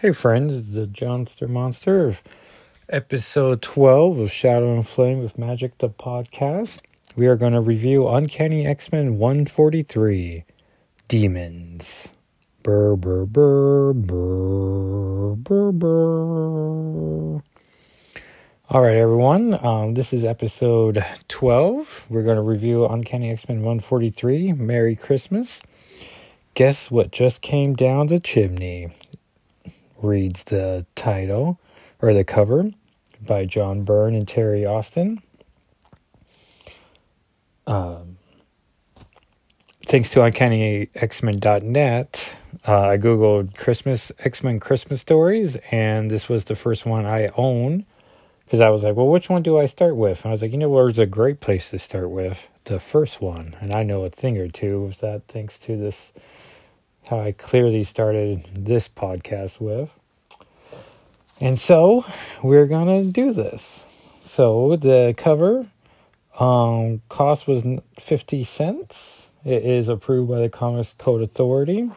Hey friends, the Johnster Monster of episode 12 of Shadow and Flame with Magic the podcast. We are going to review Uncanny X-Men 143 Demons. Brr brr brr brr brr brr. All right, everyone. Um, this is episode 12. We're going to review Uncanny X-Men 143. Merry Christmas. Guess what just came down the chimney? Reads the title or the cover by John Byrne and Terry Austin. Um, thanks to UncannyXmen.net, uh, I googled Christmas X-Men Christmas stories, and this was the first one I own because I was like, well, which one do I start with? And I was like, you know, where's a great place to start with? The first one, and I know a thing or two of that thanks to this how I clearly started this podcast with. And so we're gonna do this. So the cover um, cost was 50 cents. It is approved by the Comics Code Authority.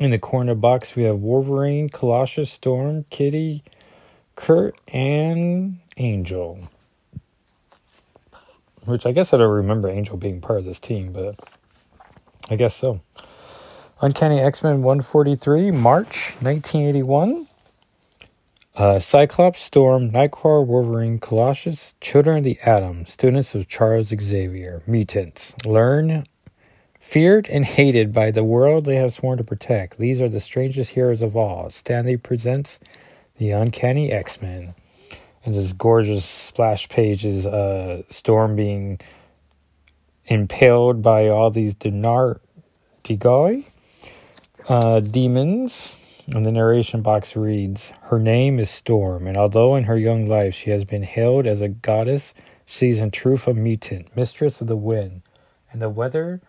In the corner box, we have Wolverine, Colossus, Storm, Kitty, Kurt, and Angel. Which I guess I don't remember Angel being part of this team, but I guess so. Uncanny X Men 143, March 1981. Uh, Cyclops, Storm, Nightcrawler, Wolverine, Colossus, Children of the Atom, students of Charles Xavier, mutants, learn, feared and hated by the world they have sworn to protect. These are the strangest heroes of all. Stan Lee presents the Uncanny X Men. And this gorgeous splash pages, uh, Storm being impaled by all these Dinar Digoi uh, demons. And the narration box reads Her name is Storm, and although in her young life she has been hailed as a goddess, she is in truth a mutant, mistress of the wind and the weather,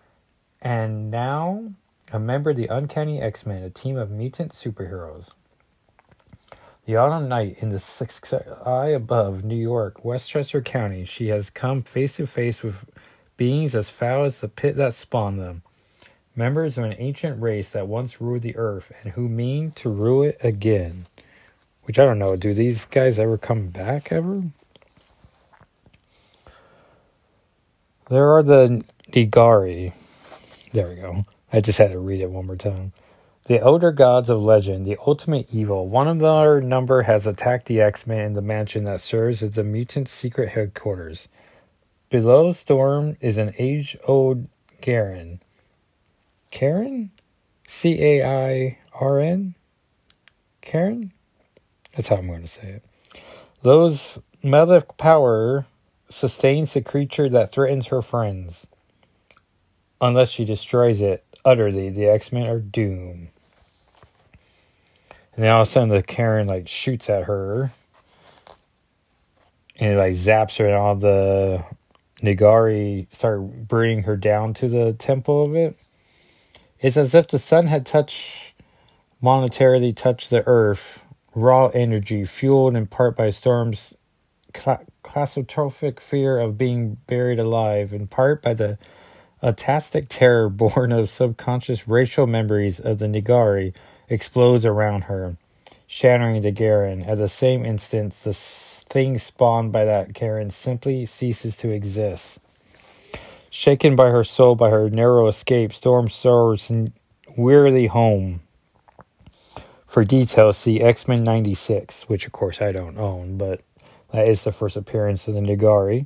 and now a member of the Uncanny X Men, a team of mutant superheroes. The autumn night in the sky above New York, Westchester County, she has come face to face with beings as foul as the pit that spawned them members of an ancient race that once ruled the earth and who mean to rule it again. Which I don't know, do these guys ever come back ever? There are the N'Garai. There we go. I just had to read it one more time. The elder gods of legend, the ultimate evil. One of their number has attacked the X Men in the mansion that serves as the mutant secret headquarters. Below Storm is an age old Garen, Karen? C A I R N? Karen? That's how I'm going to say it. Those malefic power sustains the creature that threatens her friends. Unless she destroys it utterly, the X Men are doomed. And then all of a sudden, the Karen like shoots at her, and it like zaps her, and all the N'Garai start bringing her down to the temple of it. It's as if the sun had touched, monetarily touched the earth, raw energy, fueled in part by Storm's cla- claustrophobic fear of being buried alive, in part by the atastic terror born of subconscious racial memories of the N'Garai, explodes around her, shattering the Garen. At the same instant, the thing spawned by that Garen simply ceases to exist. Shaken by her soul by her narrow escape, Storm soars wearily home. For details, see X Men 96, which of course I don't own, but that is the first appearance of the N'Garai.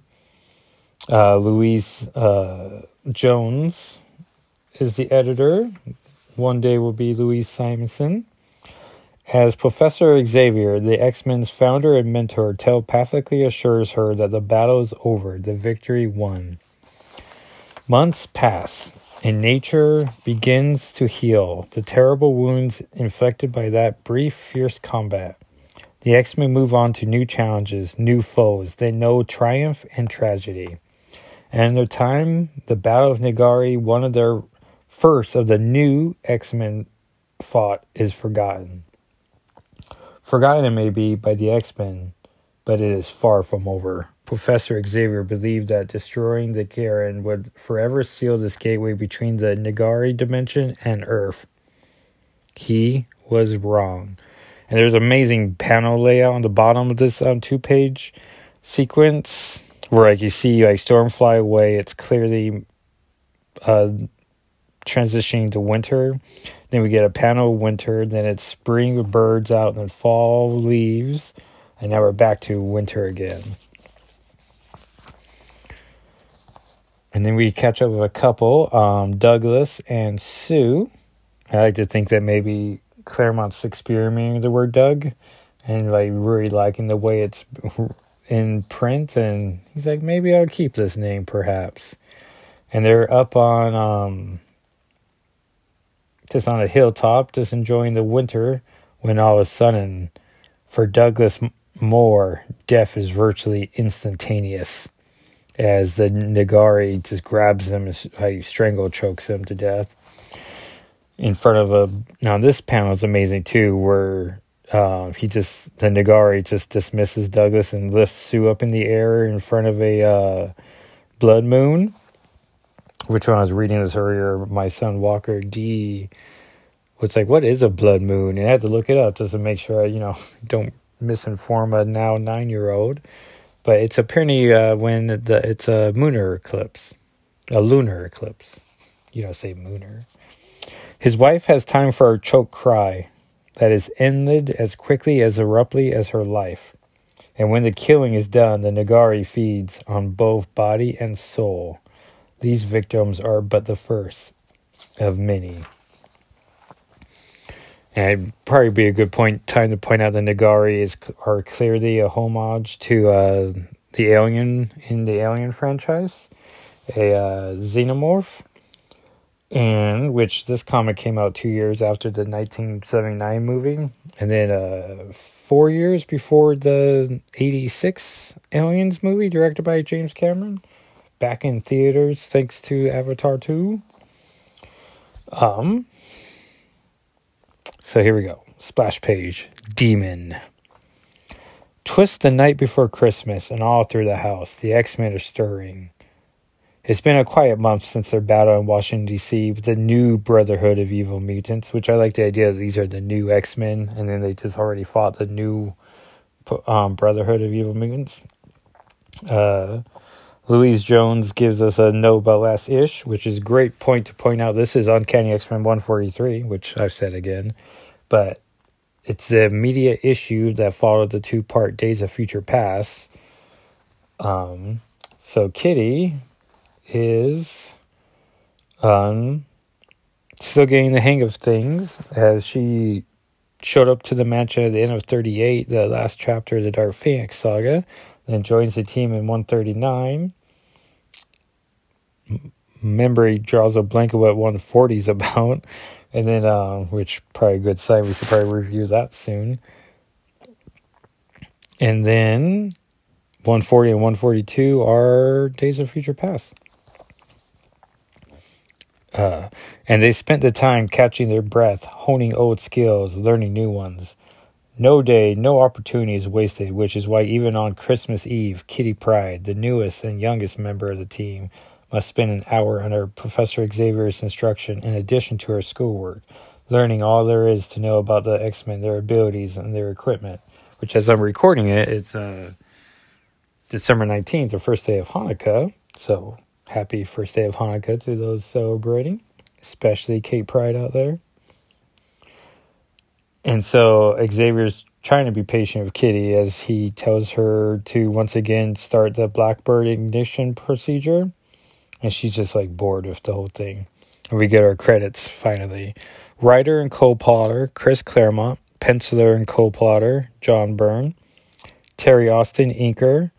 Uh, Louise uh, Jones is the editor. One day will be Louise Simonson. As Professor Xavier, the X Men's founder and mentor, telepathically assures her that the battle is over, the victory won. Months pass, and nature begins to heal the terrible wounds inflicted by that brief, fierce combat. The X Men move on to new challenges, new foes. They know triumph and tragedy. And in their time, the Battle of N'Garai, one of their first of the new X Men fought, is forgotten. Forgotten it may be by the X Men, but it is far from over. Professor Xavier believed that destroying the Garen would forever seal this gateway between the N'Garai dimension and Earth. He was wrong. And there's amazing panel layout on the bottom of this um, two page sequence where like you see like storm fly away. It's clearly uh, transitioning to winter. Then we get a panel winter. Then it's spring with birds out, and then fall leaves, and now we're back to winter again. And then we catch up with a couple, um, Douglas and Sue. I like to think that maybe Claremont's experimenting with the word Doug and like really liking the way it's in print. And he's like, maybe I'll keep this name perhaps. And they're up on, um, just on a hilltop, just enjoying the winter when all of a sudden, for Douglas Moore, death is virtually instantaneous as the N'Garai just grabs him and strangle chokes him to death in front of a. Now this panel is amazing too, where uh, he just the N'Garai just dismisses Douglas and lifts Sue up in the air in front of a uh, blood moon. Which when I was reading this earlier, my son Walker D was like, "What is a blood moon?" And I had to look it up just to make sure I, you know, don't misinform a now nine year old but it's apparently uh, when the it's a lunar eclipse, a lunar eclipse. You don't say mooner. His wife has time for a choke cry that is ended as quickly as abruptly as her life. And when the killing is done, the N'Garai feeds on both body and soul. These victims are but the first of many. And it'd probably be a good point time to point out the N'Garai is are clearly a homage to uh, the Alien in the Alien franchise, a uh, xenomorph, and which this comic came out two years after the 1979 movie, and then uh, four years before the 86 Aliens movie directed by James Cameron, back in theaters thanks to Avatar 2. Um, so here we go. Splash page. Demon. Twist the night before Christmas and all through the house. The X Men are stirring. It's been a quiet month since their battle in Washington, D.C. with the new Brotherhood of Evil Mutants, which I like the idea that these are the new X Men, and then they just already fought the new um, Brotherhood of Evil Mutants. Uh, Louise Jones gives us a Nobel-S ish, which is great point to point out. This is Uncanny X-Men 143, which I've said again, but it's the media issue that followed the two-part Days of Future Past. Um, so Kitty is um still getting the hang of things as she showed up to the mansion at the end of 38, the last chapter of the Dark Phoenix saga then joins the team in 139. Memory draws a blank of what 140 is about, and then, uh, which probably a good sign. We should probably review that soon. And then 140 and 142 are Days of Future Past. Uh, and they spent the time catching their breath, honing old skills, learning new ones. No day, no opportunity is wasted, which is why even on Christmas Eve, Kitty Pryde, the newest and youngest member of the team, must spend an hour under Professor Xavier's instruction in addition to her schoolwork, learning all there is to know about the X Men, their abilities, and their equipment. Which, as I'm recording it, it's uh, December 19th, the first day of Hanukkah. So, happy first day of Hanukkah to those celebrating, especially Kate Pryde out there. And so Xavier's trying to be patient with Kitty as he tells her to once again start the Blackbird ignition procedure. And she's just like bored with the whole thing. And we get our credits finally. Writer and co plotter Chris Claremont, penciler and co plotter John Byrne, Terry Austin, inker,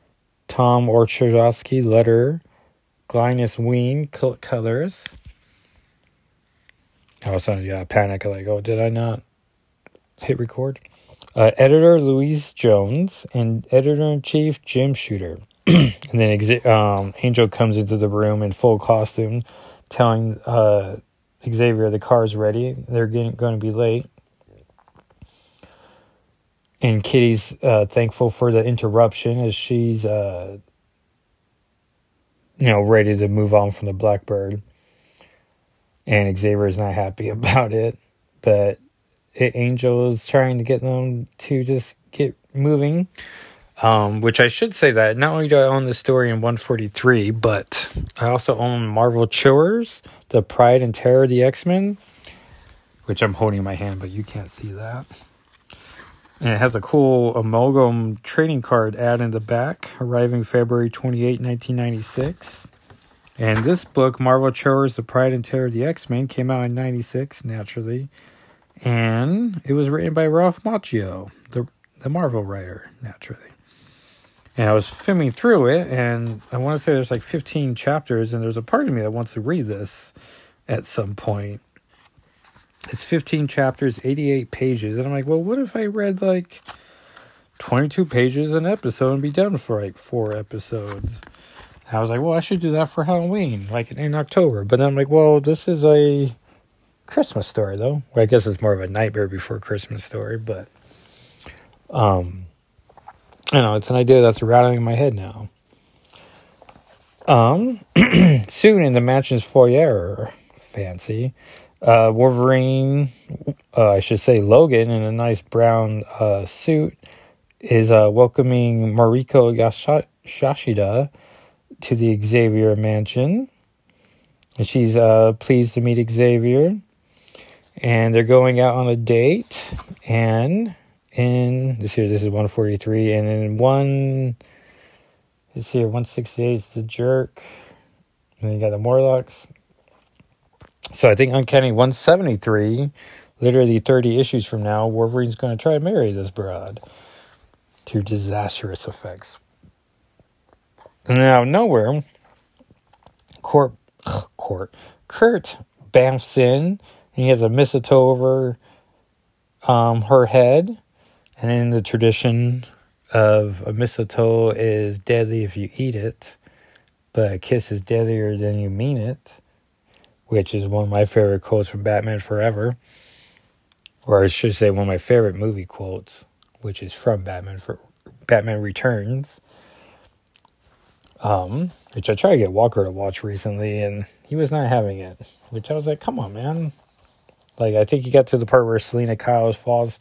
Tom Orzechowski, letterer, Glynis Wein, colorist. I was starting to panic, like, oh, did I not hit record. Uh, editor Louise Jones and editor in chief Jim Shooter. and then um, Angel comes into the room in full costume, telling uh, Xavier the car's ready. They're getting, going to be late. And Kitty's uh, thankful for the interruption as she's, uh, you know, ready to move on from the Blackbird. And Xavier is not happy about it, but Angel is trying to get them to just get moving. Um, which I should say that not only do I own the story in 143, but I also own Marvel Chillers, The Pride and Terror of the X Men, which I'm holding in my hand, but you can't see that. And it has a cool amalgam trading card ad in the back, arriving February 28, 1996. And this book, Marvel Chillers, The Pride and Terror of the X Men, came out in 96, naturally. And it was written by Ralph Macchio, the, the Marvel writer, naturally. And I was filming through it, and I want to say there's like 15 chapters, and there's a part of me that wants to read this at some point. It's 15 chapters, 88 pages. And I'm like, well, what if I read like 22 pages an episode and be done for like four episodes? And I was like, well, I should do that for Halloween, like in October. But then I'm like, well, this is a Christmas story, though. Well, I guess it's more of a Nightmare Before Christmas story, but um, I know it's an idea that's rattling in my head now. Um, soon in the mansion's foyer, fancy, uh, Wolverine, uh, I should say Logan, in a nice brown uh, suit, is uh, welcoming Mariko Yashida to the Xavier mansion. And she's uh, pleased to meet Xavier. And they're going out on a date. And in this here, this is 143. And then one, this here, 168 is the jerk. And then you got the Morlocks. So I think Uncanny 173, literally 30 issues from now, Wolverine's going to try to marry this broad to disastrous effects. And then out of nowhere, Court, ugh, Court, Kurt bamfs in, and he has a mistletoe over um, her head. And in the tradition of a mistletoe is deadly if you eat it, but a kiss is deadlier than you mean it which is one of my favorite quotes from Batman Forever, or I should say one of my favorite movie quotes, which is from Batman for Batman Returns. Um, which I tried to get Walker to watch recently, and he was not having it. Which I was like, "Come on, man!" Like I think he got to the part where Selina Kyle falls,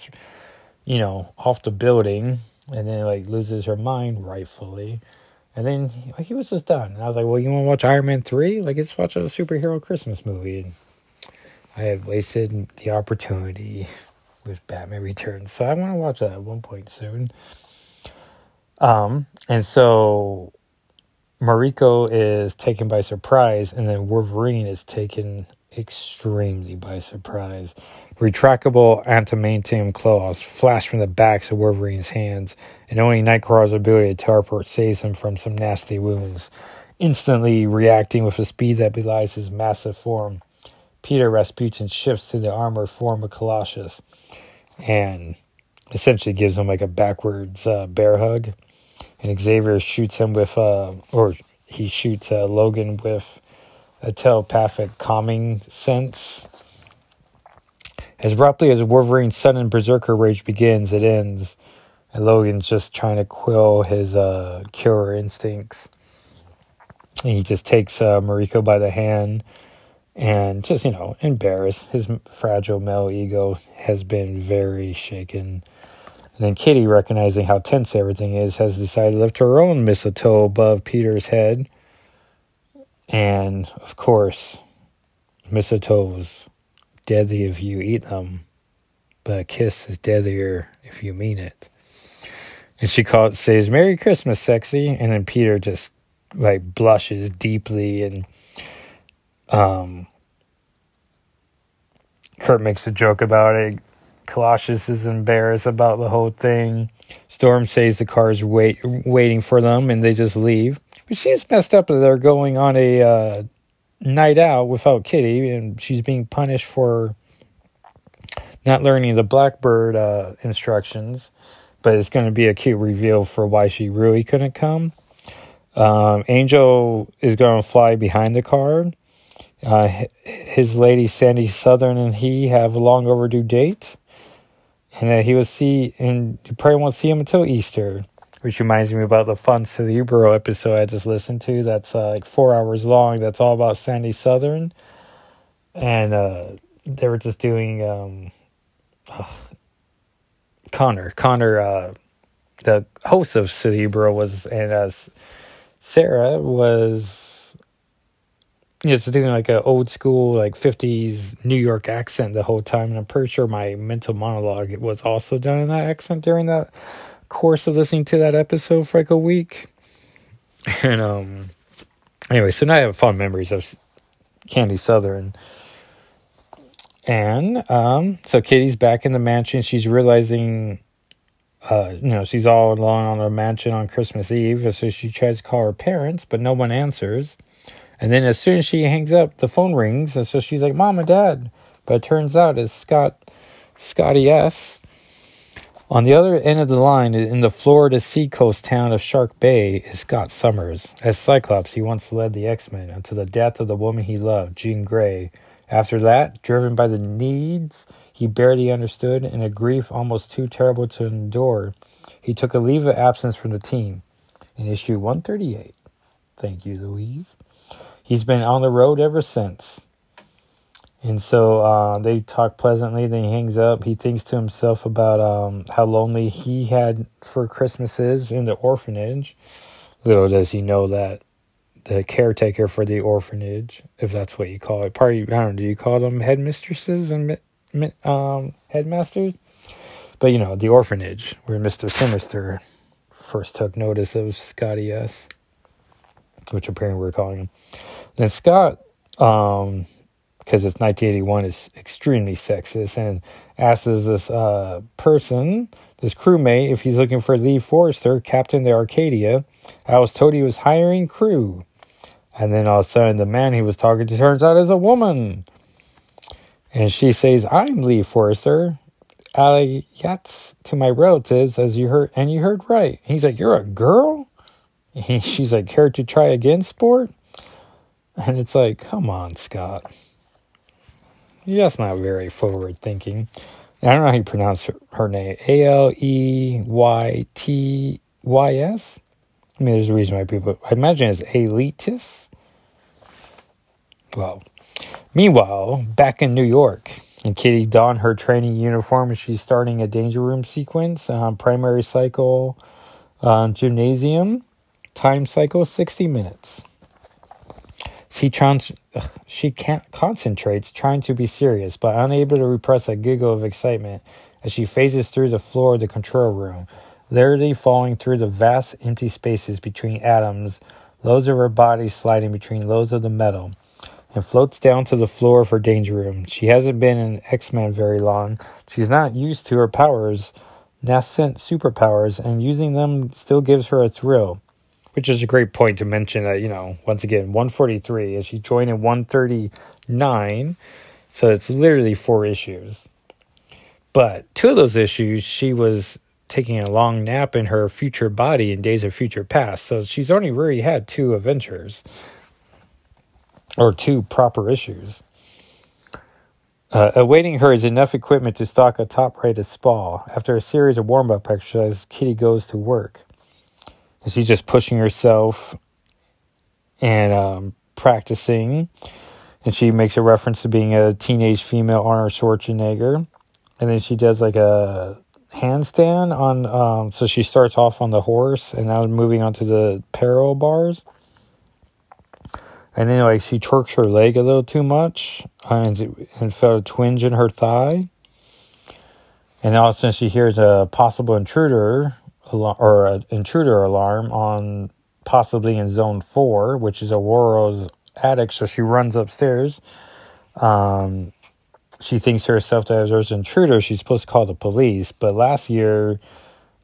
you know, off the building, and then like loses her mind rightfully and then he, like, he was just done. And I was like, well, you want to watch Iron Man 3? Like, let's watch a superhero Christmas movie. And I had wasted the opportunity with Batman Returns. So I want to watch that at one point soon. Um, and so Mariko is taken by surprise, and then Wolverine is taken extremely by surprise. Retractable adamantium claws flash from the backs of Wolverine's hands, and only Nightcrawler's ability to teleport saves him from some nasty wounds. Instantly reacting with a speed that belies his massive form, Peter Rasputin shifts to the armored form of Colossus and essentially gives him like a backwards uh, bear hug. And Xavier shoots him with, uh, or he shoots uh, Logan with a telepathic calming sense. As abruptly as Wolverine's sudden berserker rage begins, it ends, and Logan's just trying to quell his uh, killer instincts. And he just takes uh, Mariko by the hand and just, you know, embarrassed. His fragile male ego has been very shaken. And then Kitty, recognizing how tense everything is, has decided to lift her own mistletoe above Peter's head and of course, mistletoes deadly if you eat them, but a kiss is deadlier if you mean it. And she calls, says, "Merry Christmas, sexy," and then Peter just like blushes deeply, and um, Kurt makes a joke about it. Colossus is embarrassed about the whole thing. Storm says the car's wait waiting for them, and they just leave. Which seems messed up that they're going on a uh, night out without Kitty, and she's being punished for not learning the Blackbird uh, instructions. But it's going to be a cute reveal for why she really couldn't come. Um, Angel is going to fly behind the car. Uh, his lady Sandy Southern and he have a long overdue date, and that he will see, and you probably won't see him until Easter which reminds me about the Fun Cerebro episode I just listened to. That's uh, like four hours long. That's all about Sandy Southern, and uh, they were just doing um, Connor. Connor, uh, the host of Cerebro, was, and as Sarah was, just doing like an old school, like 50s New York accent the whole time. And I'm pretty sure my mental monologue was also done in that accent during that course of listening to that episode for like a week. And, um, anyway, so now I have fond memories of Candy Southern. And um, so Kitty's back in the mansion. She's realizing, uh, you know, she's all alone on the mansion on Christmas Eve. So she tries to call her parents, but no one answers. And then as soon as she hangs up, the phone rings. And so she's like, Mom and Dad. But it turns out it's Scott, Scotty S. On the other end of the line, in the Florida seacoast town of Shark Bay, is Scott Summers. As Cyclops, he once led the X Men until the death of the woman he loved, Jean Grey, after that, driven by the needs he barely understood and a grief almost too terrible to endure, he took a leave of absence from the team. In issue 138, thank you, Louise, he's been on the road ever since. And so uh, they talk pleasantly. Then he hangs up. He thinks to himself about um, how lonely he had for Christmases in the orphanage. Little does he know that the caretaker for the orphanage, if that's what you call it. Probably, I don't know, do you call them headmistresses and um, headmasters? But, you know, the orphanage where Mr. Sinister first took notice of Scotty S., which apparently we're calling him. Then Scott, um, because it's 1981, is extremely sexist and asks this uh, person, this crewmate, if he's looking for Lee Forrester, captain the Arcadia. I was told he was hiring crew. And then all of a sudden, the man he was talking to turns out is a woman. And she says, I'm Lee Forrester. Alligat's to my relatives, as you heard, and you heard right. He's like, You're a girl? He, she's like, Care to try again, sport? And it's like, Come on, Scott. That's not very forward thinking. I don't know how you pronounce her, her name. A L E Y T Y S? I mean, there's a reason why people, I imagine it's elitist. Well, meanwhile, back in New York, and Kitty donned her training uniform and she's starting a danger room sequence on primary cycle um, gymnasium. Time cycle 60 minutes. She, trans- she can't concentrates, trying to be serious, but unable to repress a giggle of excitement as she phases through the floor of the control room, literally falling through the vast empty spaces between atoms, loads of her body sliding between loads of the metal and floats down to the floor of her danger room. She hasn't been in X Men very long. She's not used to her powers, nascent superpowers, and using them still gives her a thrill. Which is a great point to mention that, you know, once again, 143, as she joined in 139, so it's literally four issues. But two of those issues, she was taking a long nap in her future body in Days of Future Past, so she's only really had two adventures or two proper issues. Uh, awaiting her is enough equipment to stock a top rated spa. After a series of warm up exercises, Kitty goes to work. And she's just pushing herself and um, practicing. And she makes a reference to being a teenage female Arnold Schwarzenegger. And then she does like a handstand on, um, so she starts off on the horse and now moving on to the parallel bars and then like she twerks her leg a little too much and, and felt a twinge in her thigh. And all of a sudden she hears a possible intruder or an intruder alarm on possibly in zone four, which is Ororo's attic. So she runs upstairs. Um, she thinks herself that there's an intruder. She's supposed to call the police. But last year,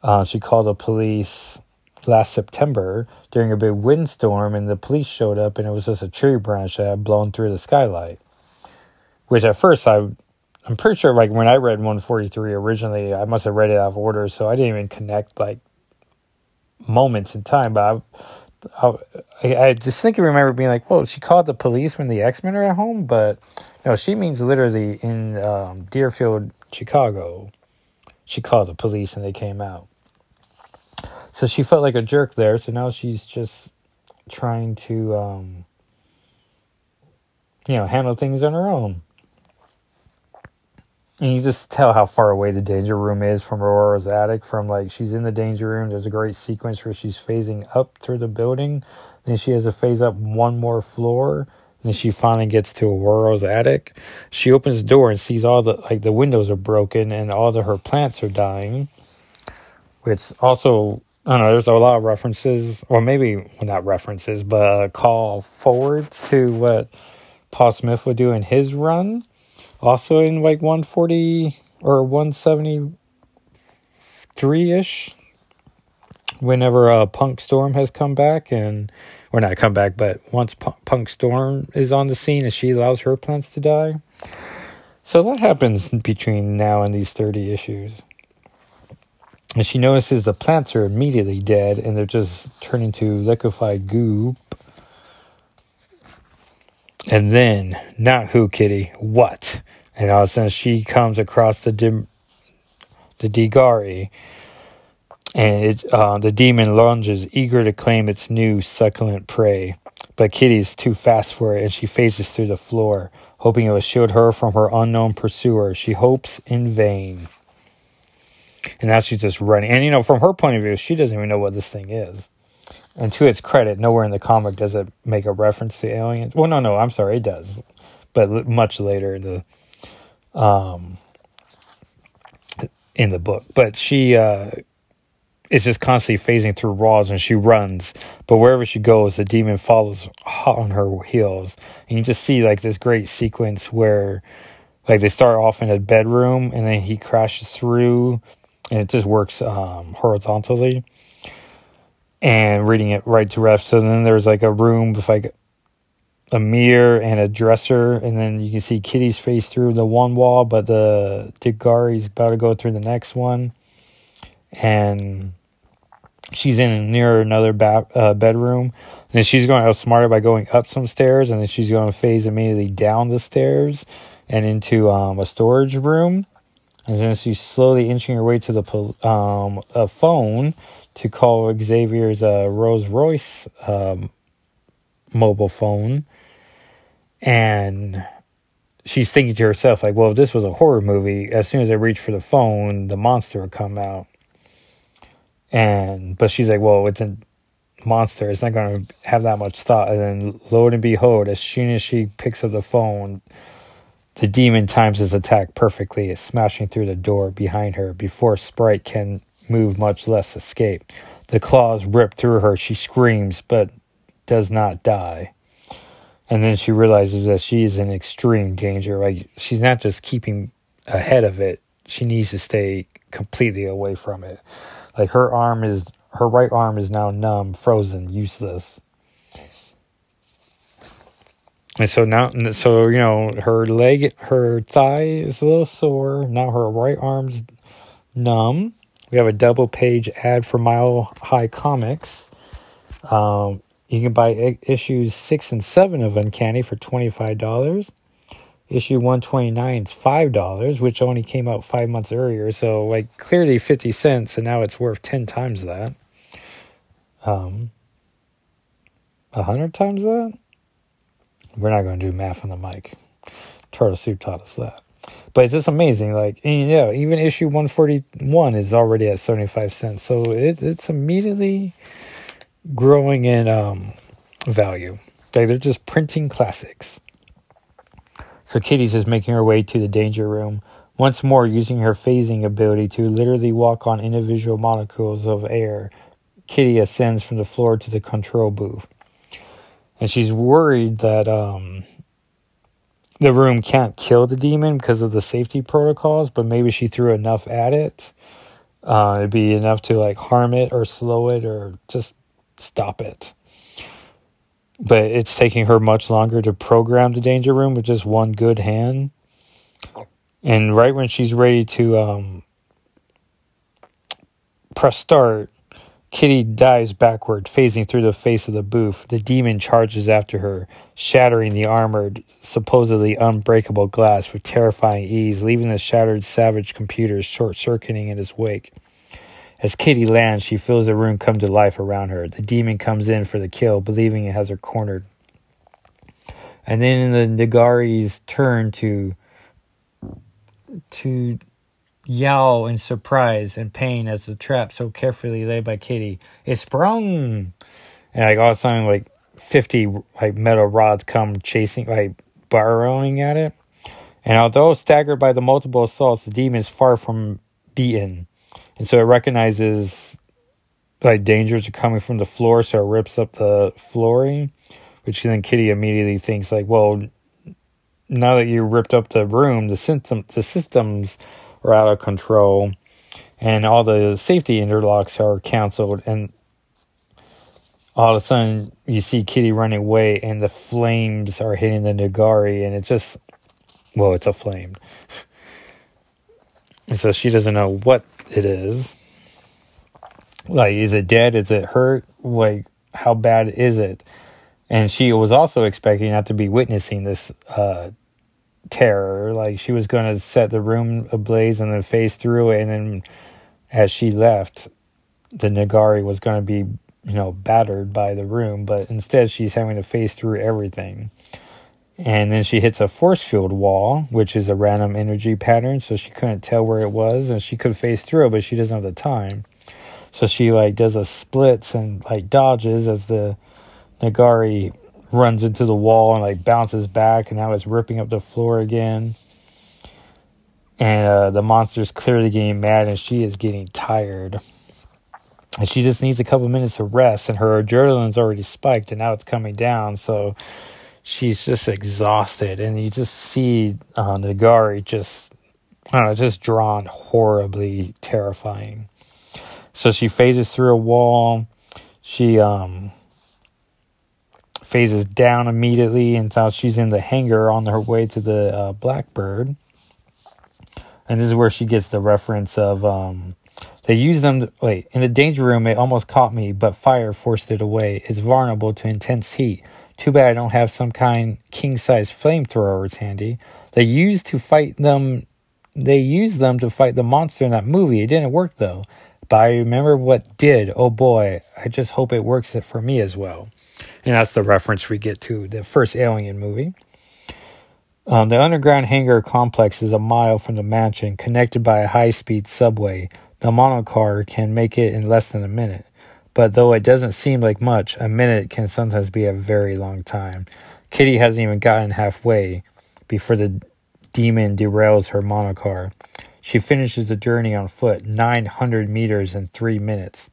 uh, she called the police last September during a big windstorm, and the police showed up, and it was just a tree branch that had blown through the skylight. Which at first I, I'm pretty sure, like when I read 143 originally, I must have read it out of order, so I didn't even connect like moments in time. But I, I, I distinctly remember being like, "Well, she called the police when the X Men are at home," but no, she means literally in um, Deerfield, Chicago. She called the police and they came out. So she felt like a jerk there. So now she's just trying to, um, you know, handle things on her own. And you just tell how far away the danger room is from Ororo's attic. From like she's in the danger room. There's a great sequence where she's phasing up through the building. Then she has to phase up one more floor. Then she finally gets to Ororo's attic. She opens the door and sees all the like the windows are broken and all her plants are dying. Which also I don't know. There's a lot of references, or maybe well, not references, but uh, call forwards to what Paul Smith would do in his run also in like 140 or 173 ish. Whenever uh, Punk Storm has come back, and or not come back, but once Punk Storm is on the scene and she allows her plants to die. So that happens between now and these 30 issues. And she notices the plants are immediately dead and they're just turning to liquefied goop and then, not who, Kitty, what? And all of a sudden, she comes across the dim, the Digari, and it, uh, the demon lunges, eager to claim its new succulent prey. But Kitty's too fast for it, and she phases through the floor, hoping it will shield her from her unknown pursuer. She hopes in vain. And now she's just running. And, you know, from her point of view, she doesn't even know what this thing is. And to its credit, nowhere in the comic does it make a reference to aliens. Well, no, no, I'm sorry, it does, but much later in the um in the book. But she uh is just constantly phasing through walls and she runs, but wherever she goes, the demon follows hot on her heels, and you just see like this great sequence where like they start off in a bedroom and then he crashes through and it just works um, horizontally and reading it right to left. So then there's like a room with like a mirror and a dresser, and then you can see Kitty's face through the one wall, but the Digari's about to go through the next one, and she's in near another ba- uh, bedroom. And then she's going to outsmart it by going up some stairs, and then she's going to phase immediately down the stairs and into um, a storage room. And then she's slowly inching her way to the um, a phone to call Xavier's uh, Rolls Royce um, mobile phone, and she's thinking to herself like, "Well, if this was a horror movie, as soon as I reach for the phone, the monster would come out." And but she's like, "Well, it's a monster. It's not going to have that much thought." And then, lo and behold, as soon as she picks up the phone. The demon times his attack perfectly, smashing through the door behind her before Sprite can move, much less escape. The claws rip through her. She screams, but does not die. And then she realizes that she is in extreme danger. Like, she's not just keeping ahead of it, she needs to stay completely away from it. Like, her arm is, her right arm is now numb, frozen, useless. And so now, so, you know, her leg, her thigh is a little sore. Now her right arm's numb. We have a double page ad for Mile High Comics. Um, you can buy issues six and seven of Uncanny for $25. Issue 129 is $5, which only came out five months earlier. So, like, clearly 50 cents, and now it's worth 10 times that. Um, 100 times that? We're not going to do math on the mic. Turtle Soup taught us that. But it's just amazing. Like, and, you know, even issue 141 is already at 75 cents. So it, it's immediately growing in um, value. Like, they're just printing classics. So Kitty's just making her way to the danger room, once more using her phasing ability to literally walk on individual molecules of air. Kitty ascends from the floor to the control booth. And she's worried that um, the room can't kill the demon because of the safety protocols, but maybe she threw enough at it. Uh, it'd be enough to like harm it or slow it or just stop it. But it's taking her much longer to program the danger room with just one good hand. And right when she's ready to um, press start, Kitty dives backward, phasing through the face of the booth. The demon charges after her, shattering the armored, supposedly unbreakable glass with terrifying ease, leaving the shattered savage computers short circuiting in its wake. As Kitty lands, she feels the room come to life around her. The demon comes in for the kill, believing it has her cornered. And then in the N'Garai's turn to to yell in surprise and pain as the trap so carefully laid by Kitty is sprung. And like all of a sudden, like 50 like metal rods come chasing, like burrowing at it. And although staggered by the multiple assaults, the demon is far from beaten. And so it recognizes like dangers are coming from the floor, so it rips up the flooring, which then Kitty immediately thinks like, well, now that you ripped up the room, the system the systems are out of control, and all the safety interlocks are canceled, and all of a sudden you see Kitty running away, and the flames are hitting the N'Garai, and it just, well, it's a flame, so she doesn't know what it is. Like, is it dead? Is it hurt? Like, how bad is it? And she was also expecting not to be witnessing this uh, terror. Like she was going to set the room ablaze and then face through it. And then as she left, the N'Garai was going to be, you know, battered by the room. But instead, she's having to face through everything. And then she hits a force field wall, which is a random energy pattern. So she couldn't tell where it was. And she could face through it, but she doesn't have the time. So she like does a splits and like dodges as the N'Garai runs into the wall and like bounces back, and now it's ripping up the floor again. And uh, the monster's clearly getting mad, and she is getting tired. And she just needs a couple minutes of rest, and her adrenaline's already spiked, and now it's coming down. So she's just exhausted, and you just see uh, N'Garai just, I don't know, just drawn horribly terrifying. So she phases through a wall. She um phases down immediately until she's in the hangar on her way to the uh, Blackbird. And this is where she gets the reference of um, they use them. To, wait, in the danger room, it almost caught me, but fire forced it away. It's vulnerable to intense heat. Too bad I don't have some kind king size flamethrowers handy. They used to fight them. They used them to fight the monster in that movie. It didn't work though. But I remember what did. Oh boy, I just hope it works it for me as well. And that's the reference we get to the first Alien movie. Um, the underground hangar complex is a mile from the mansion, connected by a high speed subway. The monocar can make it in less than a minute. But though it doesn't seem like much, a minute can sometimes be a very long time. Kitty hasn't even gotten halfway before the demon derails her monocar. She finishes the journey on foot, 900 meters in three minutes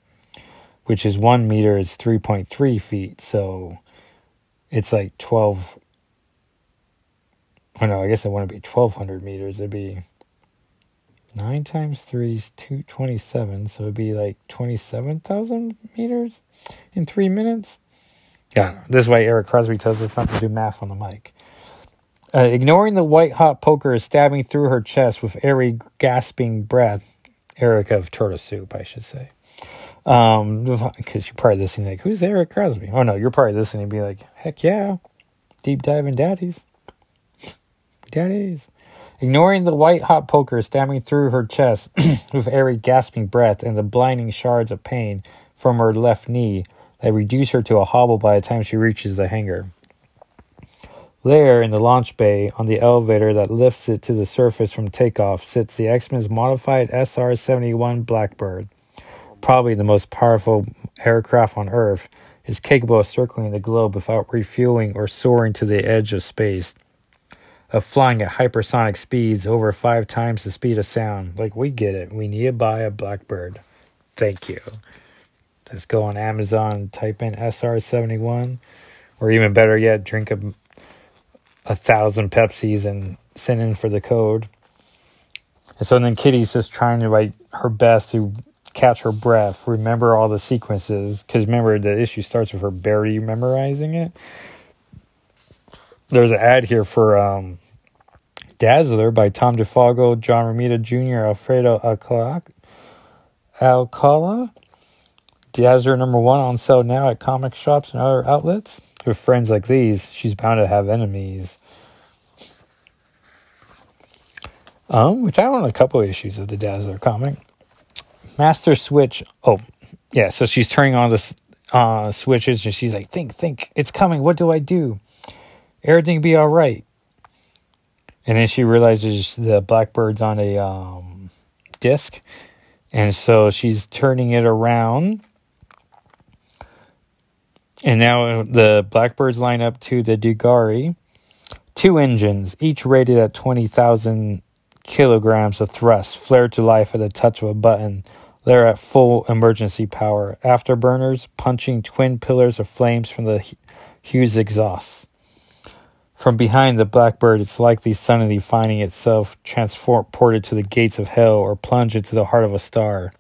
which is one meter is 3.3 feet. So it's like 12. Oh no, I guess it wouldn't be 1200 meters. It'd be 9 times 3 is 227. So it'd be like 27,000 meters in three minutes. Yeah, this way Eric Crosby tells us not to do math on the mic. Uh, ignoring the white hot poker is stabbing through her chest with every gasping breath. Eric of Turtle Soup, I should say. Um, because you're probably listening like, who's Eric Crosby? Oh no, you're probably listening and be like, heck yeah, deep diving daddies, daddies. Ignoring the white hot poker stabbing through her chest with every gasping breath and the blinding shards of pain from her left knee that reduce her to a hobble by the time she reaches the hangar. There, in the launch bay, on the elevator that lifts it to the surface from takeoff, sits the X-Men's modified SR-71 Blackbird probably the most powerful aircraft on Earth, is capable of circling the globe without refueling or soaring to the edge of space, of flying at hypersonic speeds over five times the speed of sound. Like, we get it. We need to buy a Blackbird. Thank you. Let's go on Amazon, type in SR71, or even better yet, drink a, a thousand Pepsis and send in for the code. And so then Kitty's just trying to write her best to catch her breath, remember all the sequences. Because remember, the issue starts with her barely memorizing it. There's an ad here for um, Dazzler by Tom DeFalco, John Romita Jr., Alfredo Alcala. Alcala. Dazzler number one on sale now at comic shops and other outlets. With friends like these, she's bound to have enemies. Um, which I own a couple issues of the Dazzler comic master switch. Oh, yeah. So she's turning on the uh, switches and she's like, think, think, it's coming. What do I do? Everything be all right. And then she realizes the blackbird's on a um, disc. And so she's turning it around. And now the blackbirds line up to the Dugari. Two engines, each rated at 20,000 kilograms of thrust, flare to life at the touch of a button. They're at full emergency power. Afterburners punching twin pillars of flames from the Hughes exhausts. From behind the blackbird, it's likely suddenly finding itself transported to the gates of hell or plunged into the heart of a star.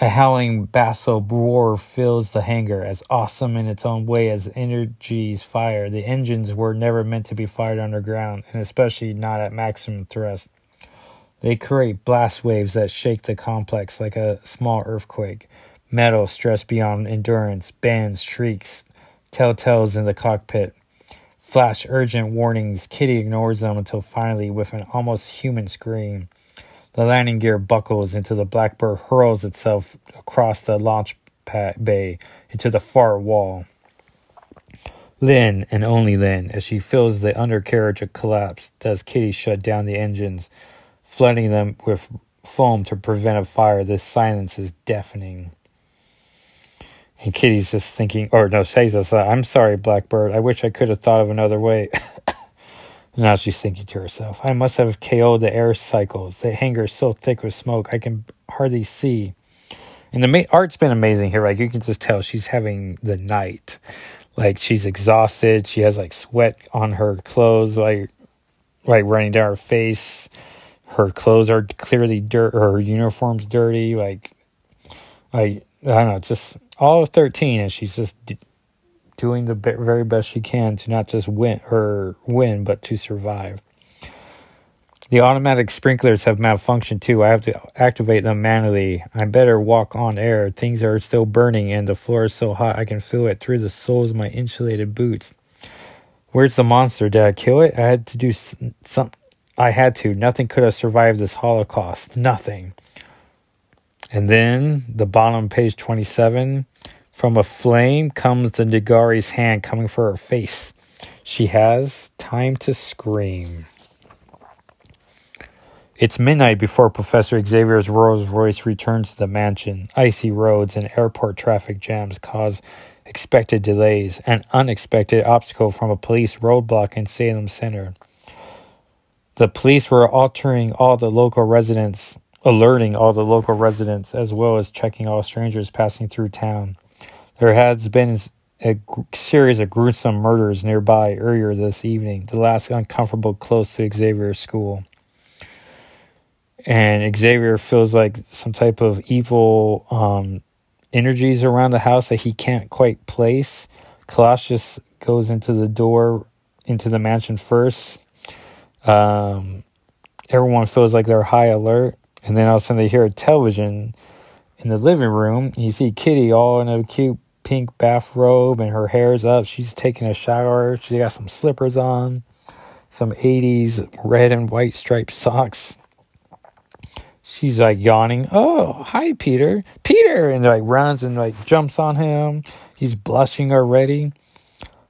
A howling basso roar fills the hangar, as awesome in its own way as energy's fire. The engines were never meant to be fired underground, and especially not at maximum thrust. They create blast waves that shake the complex like a small earthquake. Metal stressed beyond endurance, bends, shrieks, telltales in the cockpit. Flash urgent warnings. Kitty ignores them until finally, with an almost human scream, the landing gear buckles into the Blackbird hurls itself across the launch bay into the far wall. Then, and only then, as she feels the undercarriage collapse, does Kitty shut down the engines, flooding them with foam to prevent a fire. This silence is deafening. And Kitty's just thinking, or no, says this, uh, I'm sorry, Blackbird. I wish I could have thought of another way. Now she's thinking to herself, I must have KO'd the air cycles. The hangar is so thick with smoke, I can hardly see. And the ma- art's been amazing here. Like, you can just tell she's having the night. Like, she's exhausted. She has, like, sweat on her clothes, like, like running down her face. Her clothes are clearly dirt. Her uniform's dirty. Like, I, I don't know, it's just all 13, and she's just doing the very best she can to not just win or win, but to survive. The automatic sprinklers have malfunctioned too. I have to activate them manually. I better walk on air. Things are still burning and the floor is so hot I can feel it through the soles of my insulated boots. Where's the monster? Did I kill it? I had to do some. I had to. Nothing could have survived this Holocaust. Nothing. And then the bottom page 27 from a flame comes the N'Garai's hand coming for her face. She has time to scream. It's midnight before Professor Xavier's Rolls Royce returns to the mansion. Icy roads and airport traffic jams cause expected delays. An unexpected obstacle from a police roadblock in Salem Center. The police were altering all the local residents, alerting all the local residents, as well as checking all strangers passing through town. There has been a series of gruesome murders nearby earlier this evening, the last uncomfortable close to Xavier's school. And Xavier feels like some type of evil um, energies around the house that he can't quite place. Colossus goes into the door into the mansion first. Um, everyone feels like they're high alert, and then all of a sudden they hear a television in the living room. You see Kitty all in a cute pink bathrobe and her hair's up. She's taking a shower. She got some slippers on, some 80s red and white striped socks. She's like yawning. Oh, hi, Peter. Peter! And like runs and like jumps on him. He's blushing already.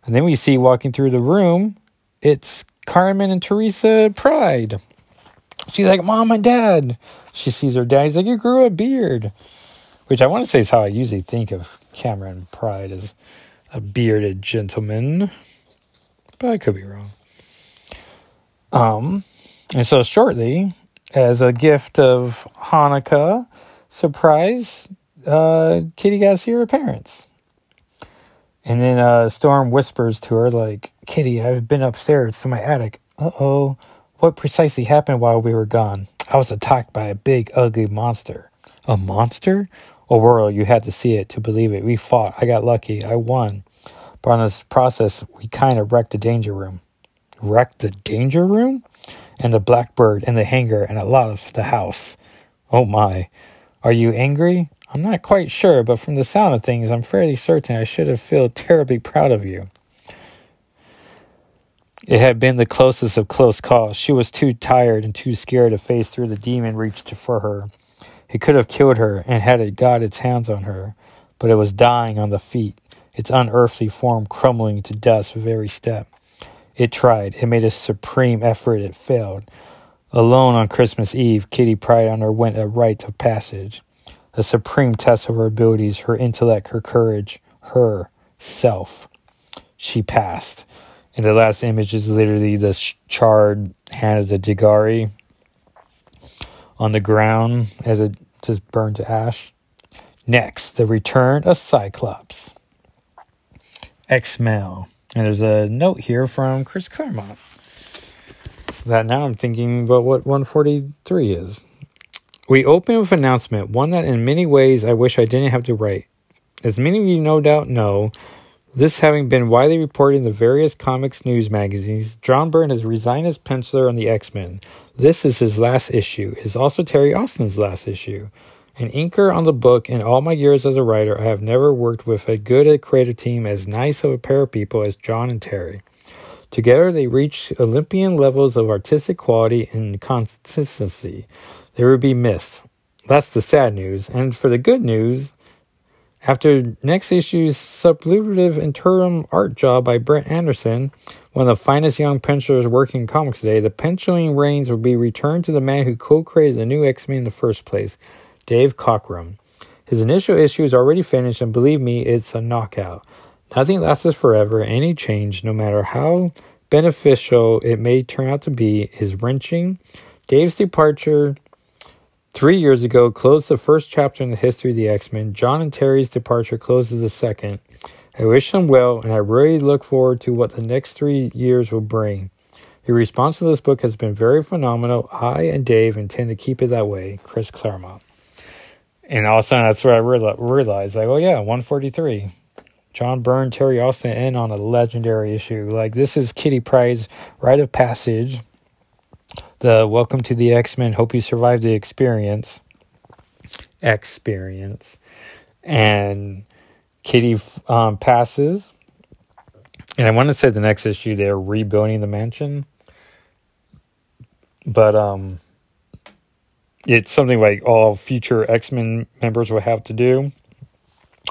And then we see walking through the room, it's Carmen and Teresa Pryde. She's like, Mom and Dad. She sees her dad. He's like, You grew a beard. Which I want to say is how I usually think of Cameron Pryde as a bearded gentleman, but I could be wrong. Um, and so shortly, as a gift of Hanukkah surprise, uh, Kitty got to see her parents. And then uh, Storm whispers to her, like, Kitty, I've been upstairs to my attic. Uh oh. What precisely happened while we were gone? I was attacked by a big, ugly monster. A monster? Oh, Ororo, you had to see it to believe it. We fought. I got lucky. I won. But on this process, we kind of wrecked the danger room. Wrecked the danger room? And the blackbird and the hangar and a lot of the house. Oh my. Are you angry? I'm not quite sure, but from the sound of things, I'm fairly certain I should have felt terribly proud of you. It had been the closest of close calls. She was too tired and too scared to face through the demon reached for her. It could have killed her and had it got its hands on her, but it was dying on the feet, its unearthly form crumbling to dust with every step. It tried. It made a supreme effort. It failed. Alone on Christmas Eve, Kitty Pryde underwent a rite of passage, a supreme test of her abilities, her intellect, her courage, her self. She passed. And the last image is literally the charred hand of the N'Garai on the ground as it just burned to ash. Next, the return of Cyclops. X-Mail. And there's a note here from Chris Claremont that now I'm thinking about what 143 is. We open with an announcement, one that in many ways I wish I didn't have to write. As many of you no doubt know, this having been widely reported in the various comics news magazines, John Byrne has resigned as penciler on the X Men. This is his last issue. It is also Terry Austin's last issue. An inker on the book, in all my years as a writer, I have never worked with a good a creative team as nice of a pair of people as John and Terry. Together, they reached Olympian levels of artistic quality and consistency. They would be missed. That's the sad news. And for the good news, after next issue's superlative interim art job by Brent Anderson, one of the finest young pencilers working in comics today, the penciling reins will be returned to the man who co-created the new X-Men in the first place, Dave Cockrum. His initial issue is already finished, and believe me, it's a knockout. Nothing lasts forever. Any change, no matter how beneficial it may turn out to be, is wrenching. Dave's departure three years ago closed the first chapter in the history of the X Men. John and Terry's departure closes the second. I wish them well, and I really look forward to what the next three years will bring. Your response to this book has been very phenomenal. I and Dave intend to keep it that way. Chris Claremont. And all of a sudden, that's where I realized, like, oh yeah, 143. John Byrne, Terry Austin in on a legendary issue. Like this is Kitty Pryde's rite of passage. The Welcome to the X Men. Hope you survive the experience. Experience, and Kitty um, passes. And I want to say the next issue they're rebuilding the mansion, but um, it's something like all future X Men members will have to do.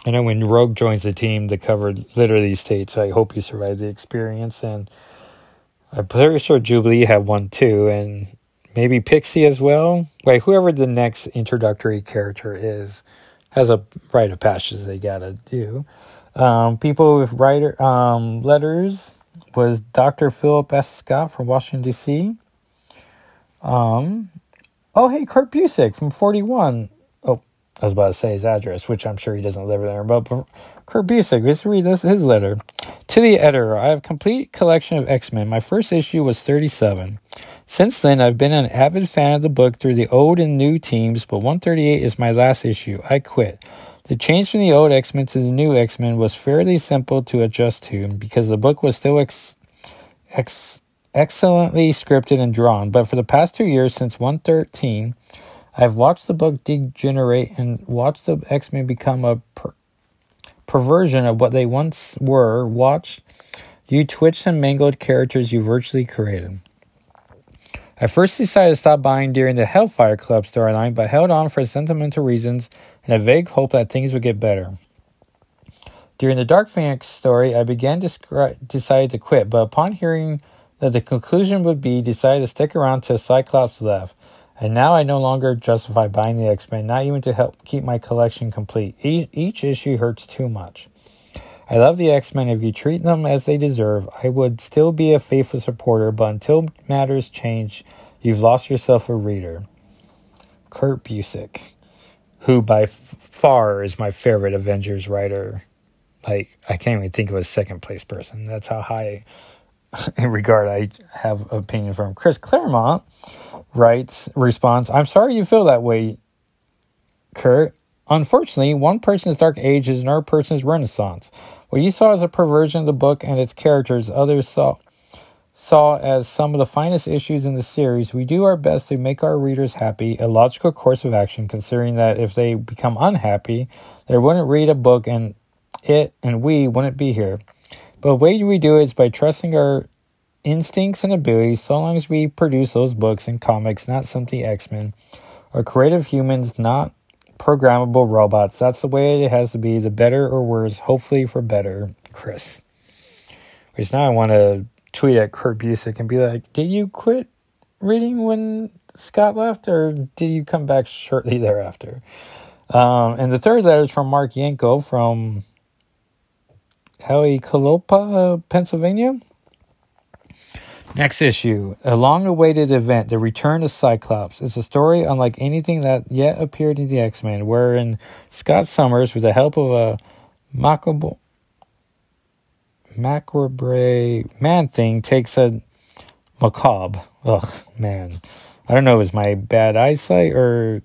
I know when Rogue joins the team, the cover literally states, I hope you survive the experience. And I'm pretty sure Jubilee had one too, and maybe Pixie as well. Wait, whoever the next introductory character is has a rite of passage they gotta do. Um, people with writer um, letters was Dr. Philip S. Scott from Washington, D.C. Um, oh, hey, Kurt Busiek from 41 Oh, I was about to say his address, which I'm sure he doesn't live there. But Kurt Busiek, let's read this his letter. To the editor, I have complete collection of X-Men. My first issue was 37. Since then, I've been an avid fan of the book through the old and new teams, but 138 is my last issue. I quit. The change from the old X-Men to the new X-Men was fairly simple to adjust to because the book was still ex- ex- excellently scripted and drawn. But for the past two years, since 113, I've watched the book degenerate and watched the X Men become a per- perversion of what they once were. Watched you twitched and mangled characters you virtually created. I first decided to stop buying during the Hellfire Club storyline, but held on for sentimental reasons and a vague hope that things would get better. During the Dark Phoenix story, I began to scri- decide to quit, but upon hearing that the conclusion would be, decided to stick around till Cyclops left. And now I no longer justify buying the X Men, not even to help keep my collection complete. Each, each issue hurts too much. I love the X Men. If you treat them as they deserve, I would still be a faithful supporter, but until matters change, you've lost yourself a reader. Kurt Busiek, who by f- far is my favorite Avengers writer. Like, I can't even think of a second place person. That's how high in regard I have opinion from Chris Claremont writes response, I'm sorry you feel that way, Kurt. Unfortunately, one person's dark age is another person's renaissance. What you saw as a perversion of the book and its characters, others saw saw as some of the finest issues in the series. We do our best to make our readers happy, a logical course of action, considering that if they become unhappy, they wouldn't read a book and it and we wouldn't be here. But the way we do it is by trusting our instincts and abilities so long as we produce those books and comics, not something X Men, are creative humans, not programmable robots. That's the way it has to be, the better or worse, hopefully for better, Chris. Which now I want to tweet at Kurt Busiek and be like, "Did you quit reading when Scott left, or did you come back shortly thereafter?" Um, and the third letter is from Mark Yanko from Aliquippa, Pennsylvania. Next issue, a long awaited event, The Return of Cyclops. It's a story unlike anything that yet appeared in the X Men, wherein Scott Summers, with the help of a macabre, macabre man thing, takes a macabre. Ugh, man. I don't know if it's my bad eyesight or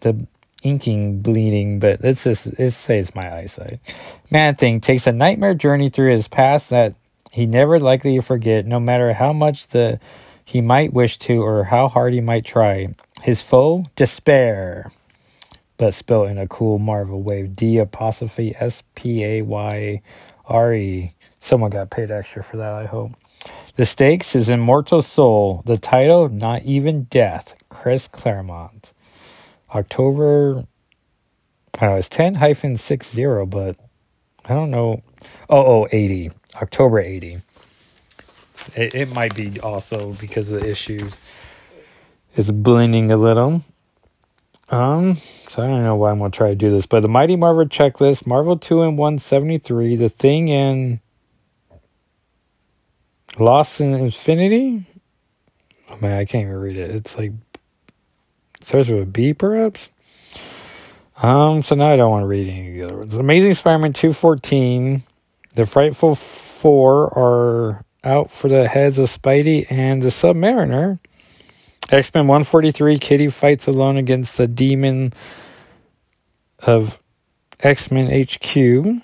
the inking bleeding, but let's just let's say it's my eyesight. Man thing takes a nightmare journey through his past that he never likely to forget, no matter how much the he might wish to or how hard he might try. His foe, despair, but spelled in a cool Marvel way. D apostrophe S P A Y R E. Someone got paid extra for that, I hope. The stakes is Immortal Soul. The title, Not Even Death. Chris Claremont. October, I don't know, it's 10 hyphen 60, but I don't know. Oh, oh, 80. October 80. It, it might be also because of the issues. It's blending a little. Um, so I don't know why I'm gonna try to do this, but the Mighty Marvel checklist, Marvel 2 and 173, the thing in Lost in Infinity. Oh man, I can't even read it. It's like starts with a B, perhaps. Um, so now I don't want to read any of the other ones. Amazing Spider-Man two fourteen, the Frightful Four are out for the heads of Spidey and the Submariner. X Men one forty three, Kitty fights alone against the demon of X Men HQ.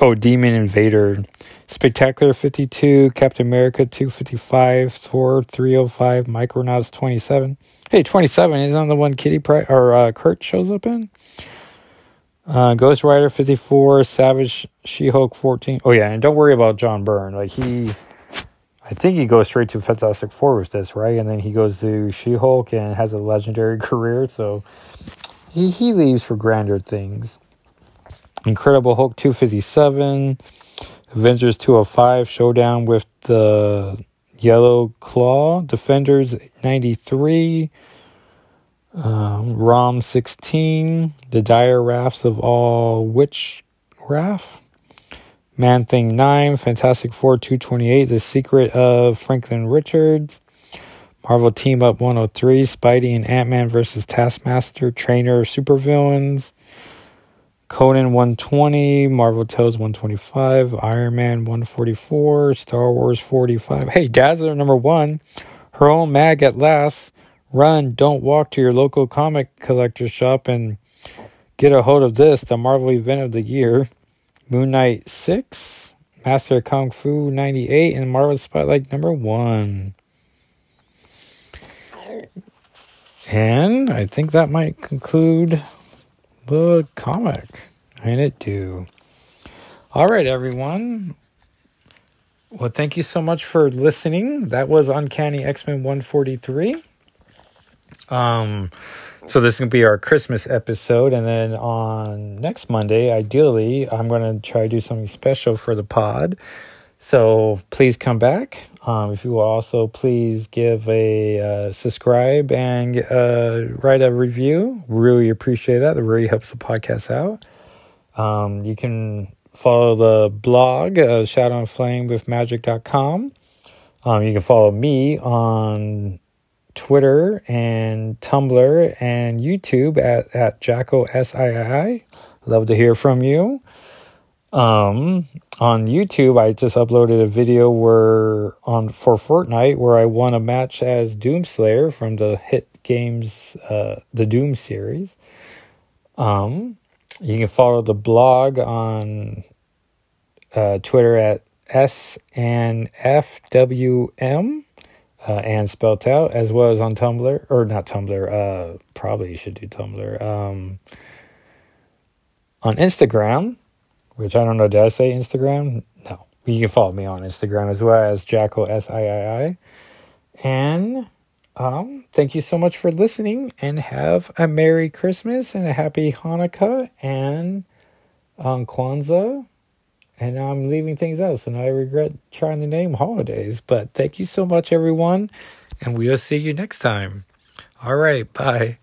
Oh, Demon Invader. Spectacular 52, Captain America 255, Thor 305, Micronauts 27. Hey, 27 isn't the one Kitty Pri- or uh, Kurt shows up in? Uh, Ghost Rider 54, Savage She Hulk 14. Oh, yeah, and don't worry about John Byrne. Like, he, I think he goes straight to Fantastic Four with this, right? And then he goes to She Hulk and has a legendary career. So he, he leaves for grander things. Incredible Hulk 257, Avengers 205, Showdown with the Yellow Claw, Defenders 93, um, ROM 16, The Dire Wraiths of All Witch Raft, Man Thing 9, Fantastic Four 228, The Secret of Franklin Richards, Marvel Team Up 103, Spidey and Ant Man versus Taskmaster, Trainer Supervillains, Conan 120, Marvel Tales 125, Iron Man 144, Star Wars 45. Hey, Dazzler number one, her own mag at last. Run, don't walk to your local comic collector shop and get a hold of this, the Marvel event of the year. Moon Knight 6, Master Kung Fu 98, and Marvel Spotlight number one. And I think that might conclude the comic. And it do. All right, everyone. Well, thank you so much for listening. That was Uncanny X Men 143. Um, so this is gonna be our Christmas episode, and then on next Monday, ideally, I'm gonna try to do something special for the pod. So please come back. Um, if you will also please give a uh, subscribe and uh, write a review, really appreciate that. It really helps the podcast out. Um, you can follow the blog, uh, Shadow and Flame with Magic.com. Um, you can follow me on Twitter and Tumblr and YouTube at, at Jacko SII. Love to hear from you. Um, on YouTube, I just uploaded a video where on for Fortnite where I won a match as Doomslayer from the hit games, uh, the Doom series. Um, you can follow the blog on uh, Twitter at S and FWM uh, and spelt out, as well as on Tumblr or not Tumblr. Uh, probably you should do Tumblr. Um, on Instagram which I don't know. Did I say Instagram? No. You can follow me on Instagram as well as Jackal S I I I. And um, thank you so much for listening and have a Merry Christmas and a Happy Hanukkah and um, Kwanzaa And now I'm leaving things out, now I regret trying to name holidays. But thank you so much, everyone, and we'll see you next time. All right, bye.